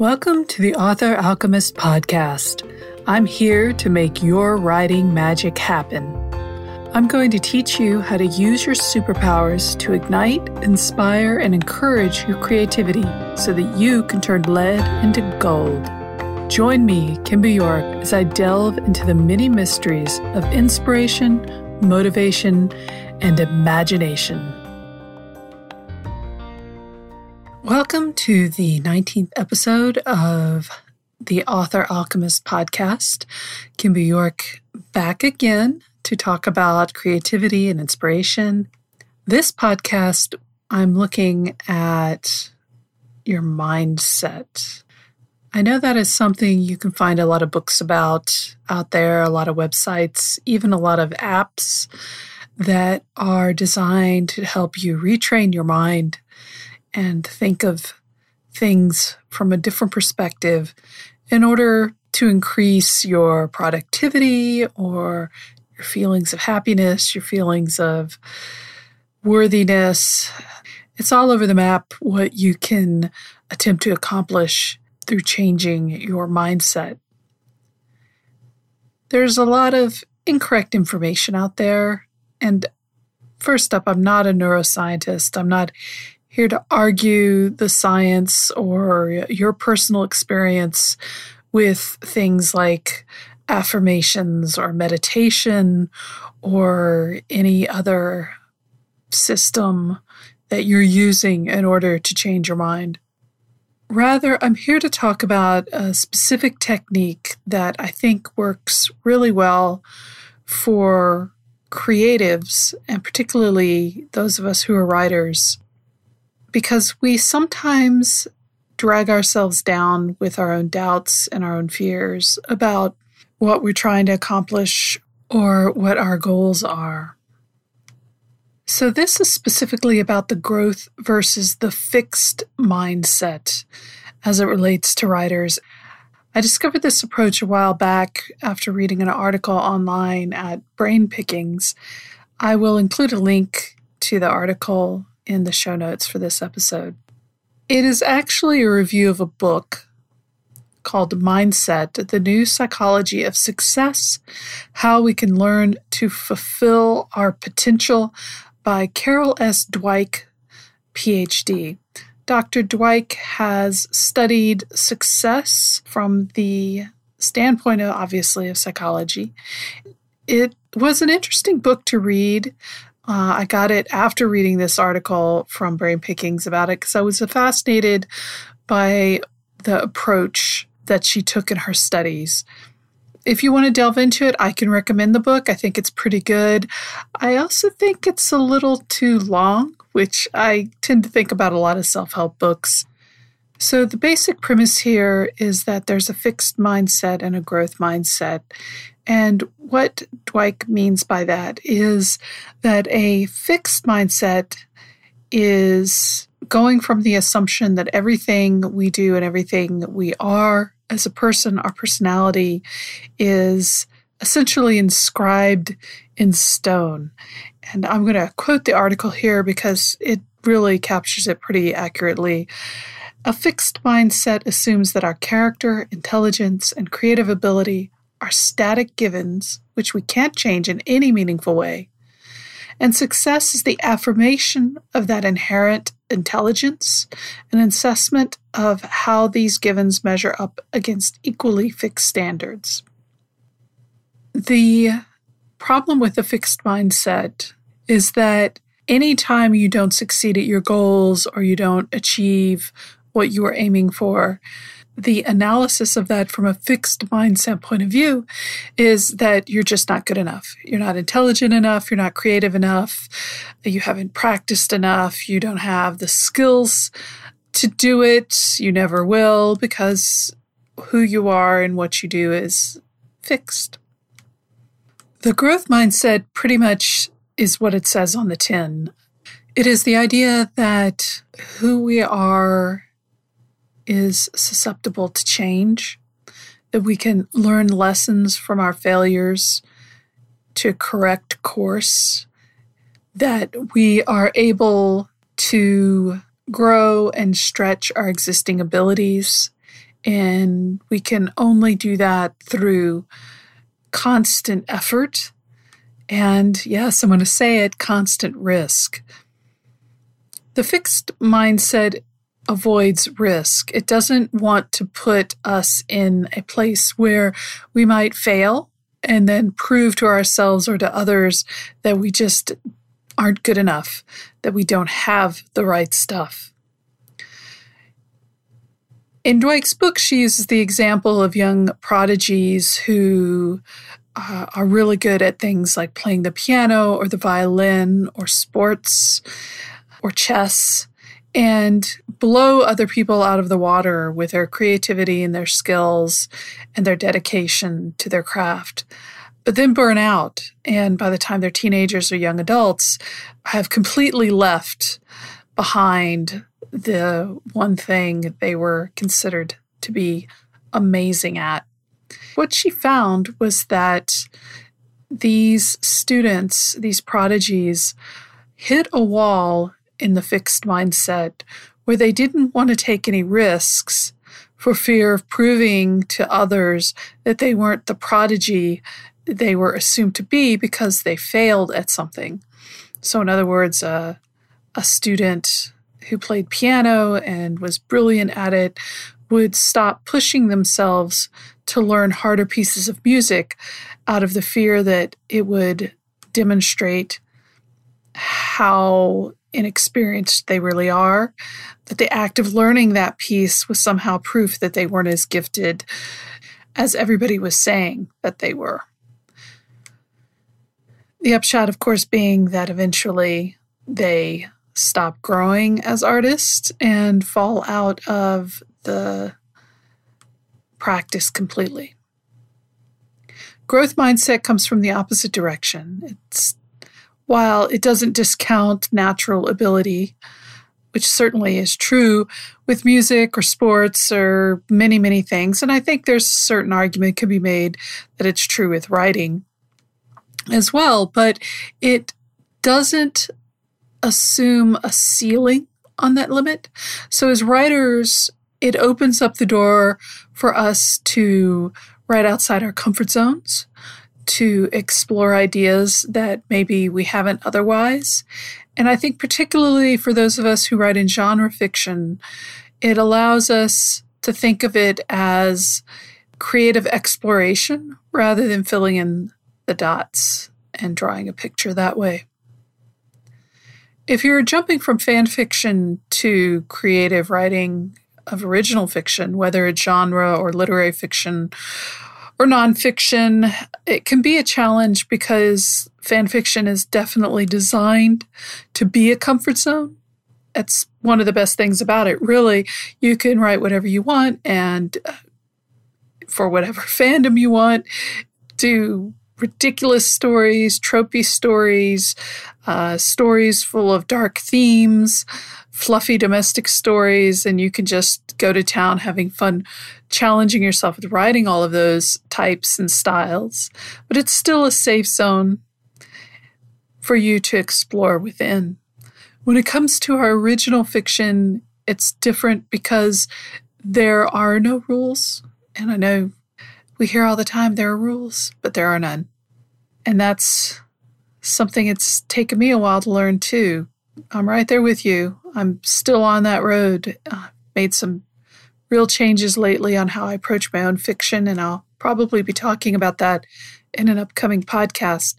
Welcome to the Author Alchemist podcast. I'm here to make your writing magic happen. I'm going to teach you how to use your superpowers to ignite, inspire, and encourage your creativity so that you can turn lead into gold. Join me, Kimber York, as I delve into the many mysteries of inspiration, motivation, and imagination. Welcome to the 19th episode of the Author Alchemist podcast. Kimber York back again to talk about creativity and inspiration. This podcast, I'm looking at your mindset. I know that is something you can find a lot of books about out there, a lot of websites, even a lot of apps that are designed to help you retrain your mind and think of things from a different perspective in order to increase your productivity or your feelings of happiness, your feelings of worthiness. It's all over the map what you can attempt to accomplish through changing your mindset. There's a lot of incorrect information out there. And first up, I'm not a neuroscientist. I'm not here to argue the science or your personal experience with things like affirmations or meditation or any other system that you're using in order to change your mind. Rather, I'm here to talk about a specific technique that I think works really well for creatives and particularly those of us who are writers because we sometimes drag ourselves down with our own doubts and our own fears about what we're trying to accomplish or what our goals are. So, this is specifically about the growth versus the fixed mindset as it relates to writers. I discovered this approach a while back after reading an article online at Brain Pickings. I will include a link to the article in the show notes for this episode. It is actually a review of a book called Mindset The New Psychology of Success How We Can Learn to Fulfill Our Potential by Carol S. Dweck, PhD. Dr. Dweck has studied success from the standpoint, of, obviously, of psychology. It was an interesting book to read. Uh, I got it after reading this article from Brain Pickings about it because I was fascinated by the approach that she took in her studies. If you want to delve into it, I can recommend the book. I think it's pretty good. I also think it's a little too long, which I tend to think about a lot of self help books. So, the basic premise here is that there's a fixed mindset and a growth mindset. And what Dweck means by that is that a fixed mindset is going from the assumption that everything we do and everything we are as a person, our personality, is essentially inscribed in stone. And I'm going to quote the article here because it really captures it pretty accurately. A fixed mindset assumes that our character, intelligence, and creative ability are static givens which we can't change in any meaningful way. And success is the affirmation of that inherent intelligence, an assessment of how these givens measure up against equally fixed standards. The problem with a fixed mindset is that anytime you don't succeed at your goals or you don't achieve what you are aiming for, the analysis of that from a fixed mindset point of view is that you're just not good enough. You're not intelligent enough. You're not creative enough. You haven't practiced enough. You don't have the skills to do it. You never will because who you are and what you do is fixed. The growth mindset pretty much is what it says on the tin. It is the idea that who we are is susceptible to change, that we can learn lessons from our failures to correct course, that we are able to grow and stretch our existing abilities And we can only do that through constant effort. And yes, I'm going to say it constant risk. The fixed mindset avoids risk. It doesn't want to put us in a place where we might fail and then prove to ourselves or to others that we just aren't good enough, that we don't have the right stuff. In Dweck's book, she uses the example of young prodigies who uh, are really good at things like playing the piano or the violin or sports or chess and blow other people out of the water with their creativity and their skills and their dedication to their craft but then burn out. And by the time they're teenagers or young adults, have completely left behind the one thing they were considered to be amazing at. What she found was that these students, these prodigies, hit a wall in the fixed mindset where they didn't want to take any risks for fear of proving to others that they weren't the prodigy they were assumed to be because they failed at something. So, in other words, uh, a student who played piano and was brilliant at it would stop pushing themselves to learn harder pieces of music out of the fear that it would demonstrate how inexperienced they really are, that the act of learning that piece was somehow proof that they weren't as gifted as everybody was saying that they were. The upshot, of course, being that eventually they stop growing as artists and fall out of the practice completely. Growth mindset comes from the opposite direction. It's while it doesn't discount natural ability, which certainly is true with music or sports or many, many things. And I think there's a certain argument could be made that it's true with writing as well, but it doesn't assume a ceiling on that limit. So, as writers, it opens up the door for us to write outside our comfort zones, to explore ideas that maybe we haven't otherwise. And I think, particularly for those of us who write in genre fiction, it allows us to think of it as creative exploration rather than filling in the dots and drawing a picture that way. If you're jumping from fan fiction to creative writing of original fiction, whether it's genre or literary fiction or nonfiction, it can be a challenge because fan fiction is definitely designed to be a comfort zone. That's one of the best things about it. Really, you can write whatever you want and uh, for whatever fandom you want, do ridiculous stories, tropey stories, uh, stories full of dark themes, fluffy domestic stories, and you can just go to town having fun, challenging yourself with writing all of those types and styles. But it's still a safe zone for you to explore within. When it comes to our original fiction, it's different because there are no rules. And I know we hear all the time there are rules, but there are none. And that's something it's taken me a while to learn too. I'm right there with you. I'm still on that road. Uh, made some real changes lately on how I approach my own fiction, and I'll probably be talking about that in an upcoming podcast.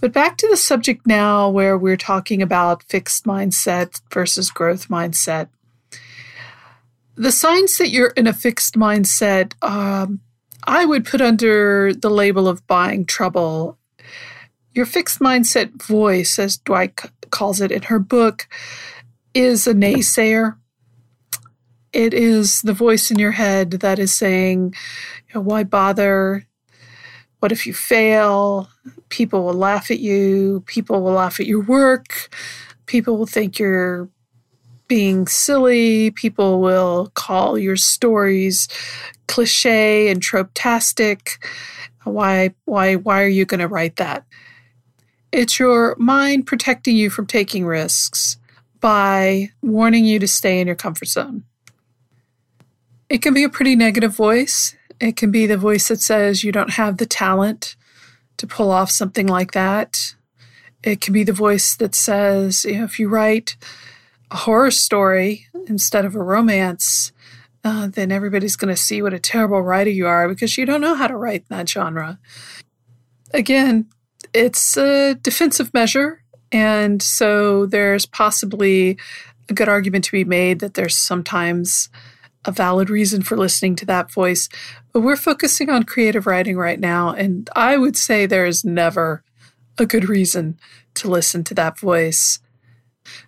But back to the subject now, where we're talking about fixed mindset versus growth mindset. The signs that you're in a fixed mindset um, I would put under the label of buying trouble. Your fixed mindset voice, as Dweck calls it in her book, is a naysayer. It is the voice in your head that is saying, you know, why bother? What if you fail? People will laugh at you. People will laugh at your work. People will think you're being silly. People will call your stories cliche and trope-tastic. Why, why, why are you going to write that? It's your mind protecting you from taking risks by warning you to stay in your comfort zone. It can be a pretty negative voice. It can be the voice that says you don't have the talent to pull off something like that. It can be the voice that says, you know, if you write a horror story instead of a romance, uh, then everybody's going to see what a terrible writer you are because you don't know how to write that genre. Again, it's a defensive measure. And so there's possibly a good argument to be made that there's sometimes a valid reason for listening to that voice. But we're focusing on creative writing right now. And I would say there is never a good reason to listen to that voice.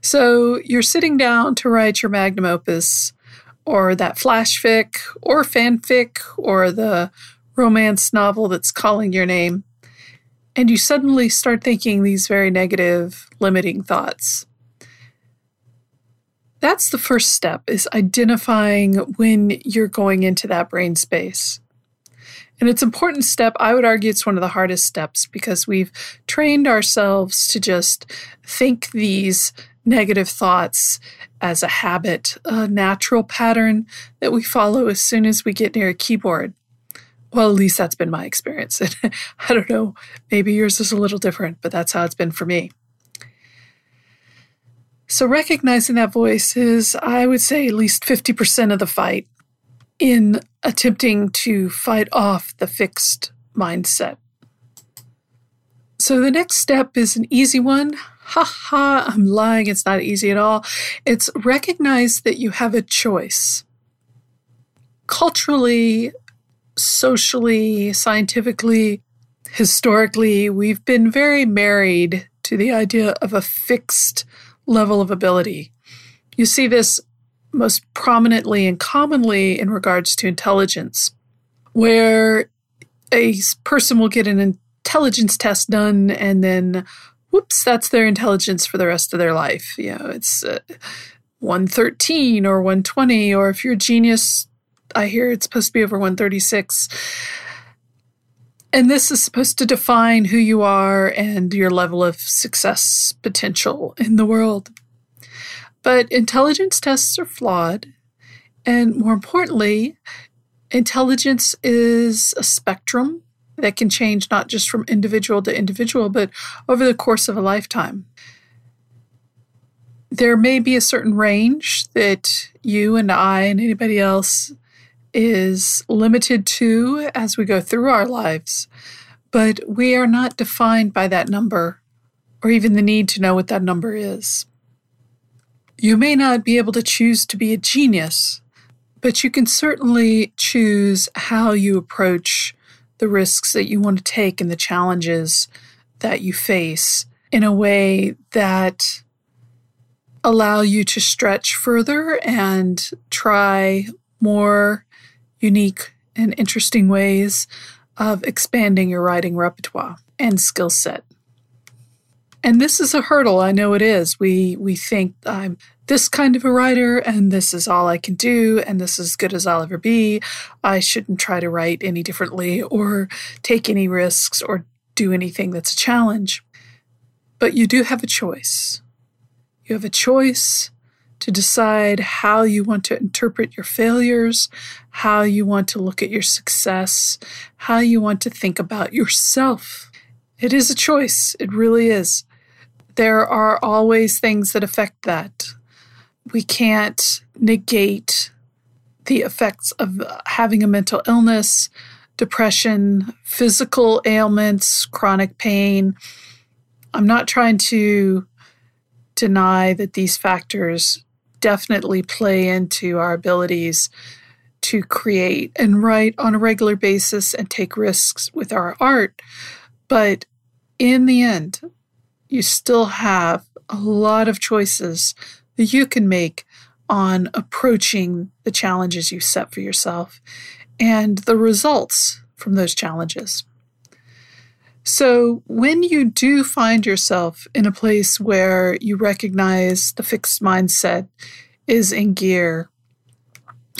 So you're sitting down to write your magnum opus, or that flash fic, or fanfic, or the romance novel that's calling your name, and you suddenly start thinking these very negative, limiting thoughts. That's the first step is identifying when you're going into that brain space. And it's an important step. I would argue it's one of the hardest steps because we've trained ourselves to just think these negative thoughts as a habit, a natural pattern that we follow as soon as we get near a keyboard. Well, at least that's been my experience. I don't know, maybe yours is a little different, but that's how it's been for me. So, recognizing that voice is, I would say, at least 50% of the fight in attempting to fight off the fixed mindset. So, the next step is an easy one. Ha ha, I'm lying. It's not easy at all. It's recognize that you have a choice. Culturally, socially, scientifically, historically, we've been very married to the idea of a fixed level of ability. You see this most prominently and commonly in regards to intelligence, where a person will get an intelligence test done and then, whoops, that's their intelligence for the rest of their life. You know, it's uh, 113 or 120, or if you're a genius, I hear it's supposed to be over 136. And this is supposed to define who you are and your level of success potential in the world. But intelligence tests are flawed. And more importantly, intelligence is a spectrum that can change not just from individual to individual, but over the course of a lifetime. There may be a certain range that you and I and anybody else is limited to as we go through our lives, but we are not defined by that number or even the need to know what that number is. You may not be able to choose to be a genius, but you can certainly choose how you approach the risks that you want to take and the challenges that you face in a way that allow you to stretch further and try more unique and interesting ways of expanding your writing repertoire and skill set. And this is a hurdle, I know it is. We we think I'm this kind of a writer and this is all I can do and this is as good as I'll ever be. I shouldn't try to write any differently or take any risks or do anything that's a challenge. But you do have a choice. You have a choice to decide how you want to interpret your failures, how you want to look at your success, how you want to think about yourself. It is a choice, it really is. There are always things that affect that. We can't negate the effects of having a mental illness, depression, physical ailments, chronic pain. I'm not trying to deny that these factors definitely play into our abilities to create and write on a regular basis and take risks with our art. But in the end, you still have a lot of choices that you can make on approaching the challenges you set for yourself and the results from those challenges. So, when you do find yourself in a place where you recognize the fixed mindset is in gear,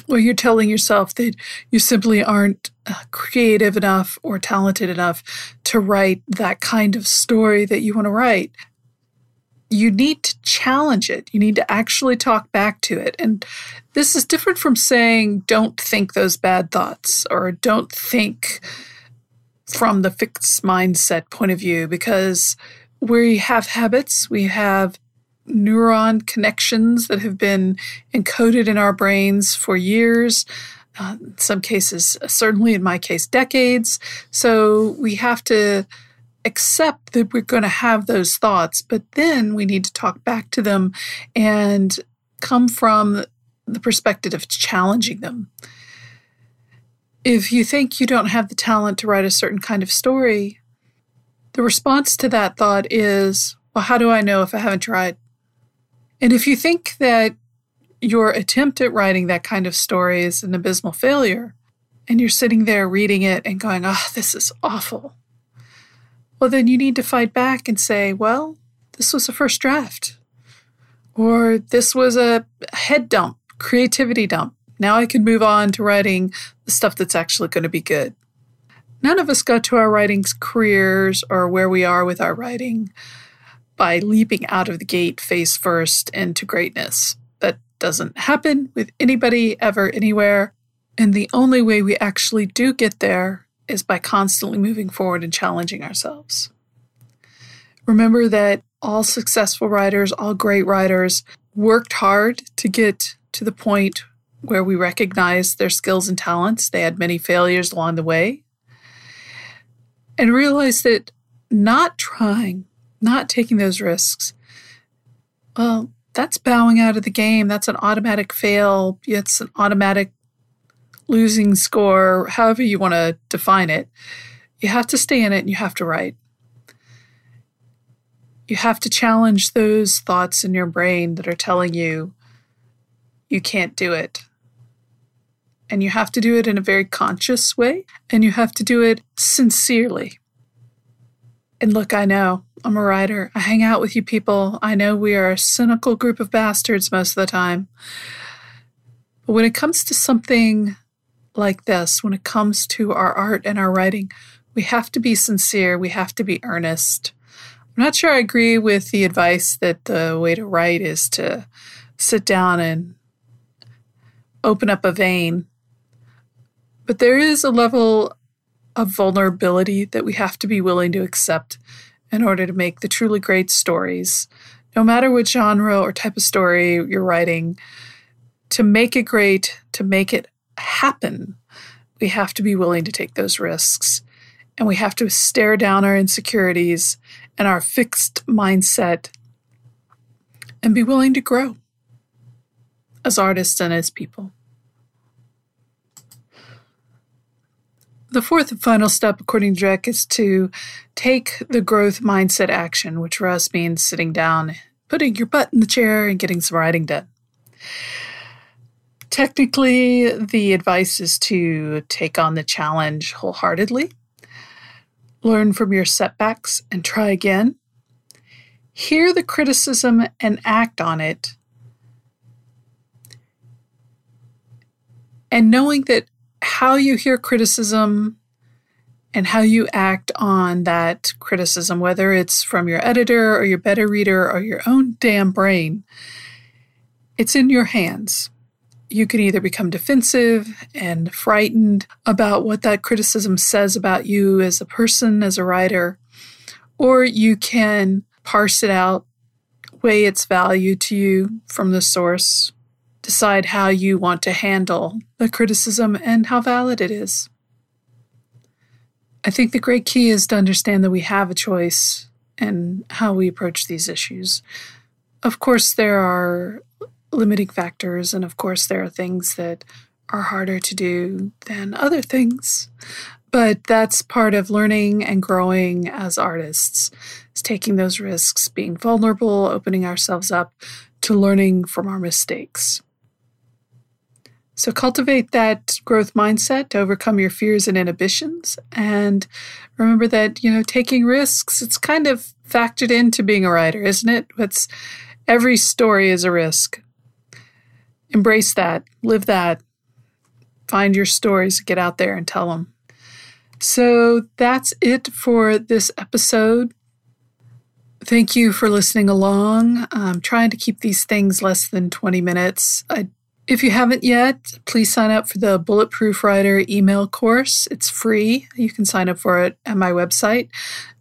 where you're telling yourself that you simply aren't uh, creative enough or talented enough to write that kind of story that you want to write, you need to challenge it. You need to actually talk back to it. And this is different from saying, don't think those bad thoughts or don't think from the fixed mindset point of view, because we have habits, we have neuron connections that have been encoded in our brains for years. Uh, in some cases, certainly in my case, decades. So we have to accept that we're going to have those thoughts, but then we need to talk back to them and come from the perspective of challenging them. If you think you don't have the talent to write a certain kind of story, the response to that thought is, well, how do I know if I haven't tried? And if you think that your attempt at writing that kind of story is an abysmal failure, and you're sitting there reading it and going, oh, this is awful, well, then you need to fight back and say, well, this was a first draft. Or this was a head dump, creativity dump. Now I can move on to writing the stuff that's actually going to be good. None of us got to our writing careers or where we are with our writing by leaping out of the gate face first into greatness. That doesn't happen with anybody ever, anywhere. And the only way we actually do get there is by constantly moving forward and challenging ourselves. Remember that all successful writers, all great writers, worked hard to get to the point where we recognize their skills and talents. They had many failures along the way. And realize that not trying, not taking those risks, well, that's bowing out of the game. That's an automatic fail. It's an automatic losing score, however you want to define it, you have to stay in it and you have to write. You have to challenge those thoughts in your brain that are telling you you can't do it. And you have to do it in a very conscious way, and you have to do it sincerely. And look, I know I'm a writer. I hang out with you people. I know we are a cynical group of bastards most of the time. But when it comes to something like this when it comes to our art and our writing. We have to be sincere, we have to be earnest. I'm not sure I agree with the advice that the way to write is to sit down and open up a vein. But there is a level of vulnerability that we have to be willing to accept in order to make the truly great stories. No matter what genre or type of story you're writing, to make it great, to make it happen, we have to be willing to take those risks. And we have to stare down our insecurities and our fixed mindset and be willing to grow as artists and as people. The fourth and final step, according to Dweck, is to take the growth mindset action, which for us means sitting down, putting your butt in the chair, and getting some writing done. Technically, the advice is to take on the challenge wholeheartedly, learn from your setbacks, and try again. Hear the criticism and act on it. And knowing that how you hear criticism and how you act on that criticism, whether it's from your editor or your beta reader or your own damn brain, it's in your hands. You can either become defensive and frightened about what that criticism says about you as a person, as a writer, or you can parse it out, weigh its value to you from the source, decide how you want to handle the criticism and how valid it is. I think the great key is to understand that we have a choice in how we approach these issues. Of course, there are limiting factors. And of course, there are things that are harder to do than other things. But that's part of learning and growing as artists, is taking those risks, being vulnerable, opening ourselves up to learning from our mistakes. So cultivate that growth mindset to overcome your fears and inhibitions. And remember that, you know, taking risks, it's kind of factored into being a writer, isn't it? It's every story is a risk embrace that, live that, find your stories, get out there and tell them. So that's it for this episode. Thank you for listening along. I'm trying to keep these things less than 20 minutes. I, if you haven't yet, please sign up for the Bulletproof Writer email course. It's free. You can sign up for it at my website,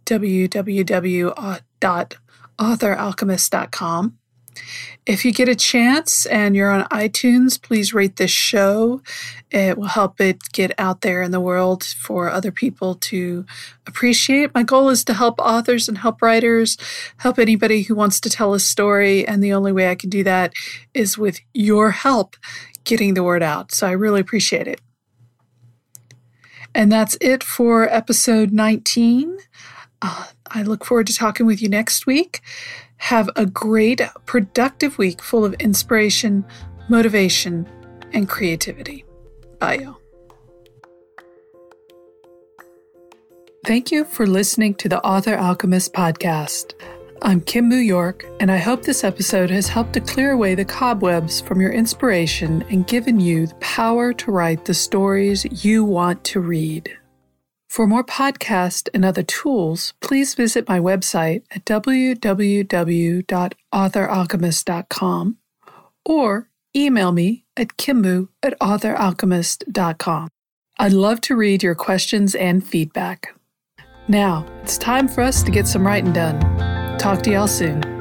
www.authoralchemist.com. If you get a chance and you're on iTunes, please rate this show. It will help it get out there in the world for other people to appreciate. My goal is to help authors and help writers, help anybody who wants to tell a story. And the only way I can do that is with your help getting the word out. So I really appreciate it. And that's it for episode 19. Uh, I look forward to talking with you next week. Have a great, productive week full of inspiration, motivation, and creativity. Bye, y'all. Thank you for listening to the Author Alchemist podcast. I'm Kimber York, and I hope this episode has helped to clear away the cobwebs from your inspiration and given you the power to write the stories you want to read. For more podcasts and other tools, please visit my website at www.authoralchemist.com or email me at kimbu at authoralchemist.com. I'd love to read your questions and feedback. Now, it's time for us to get some writing done. Talk to y'all soon.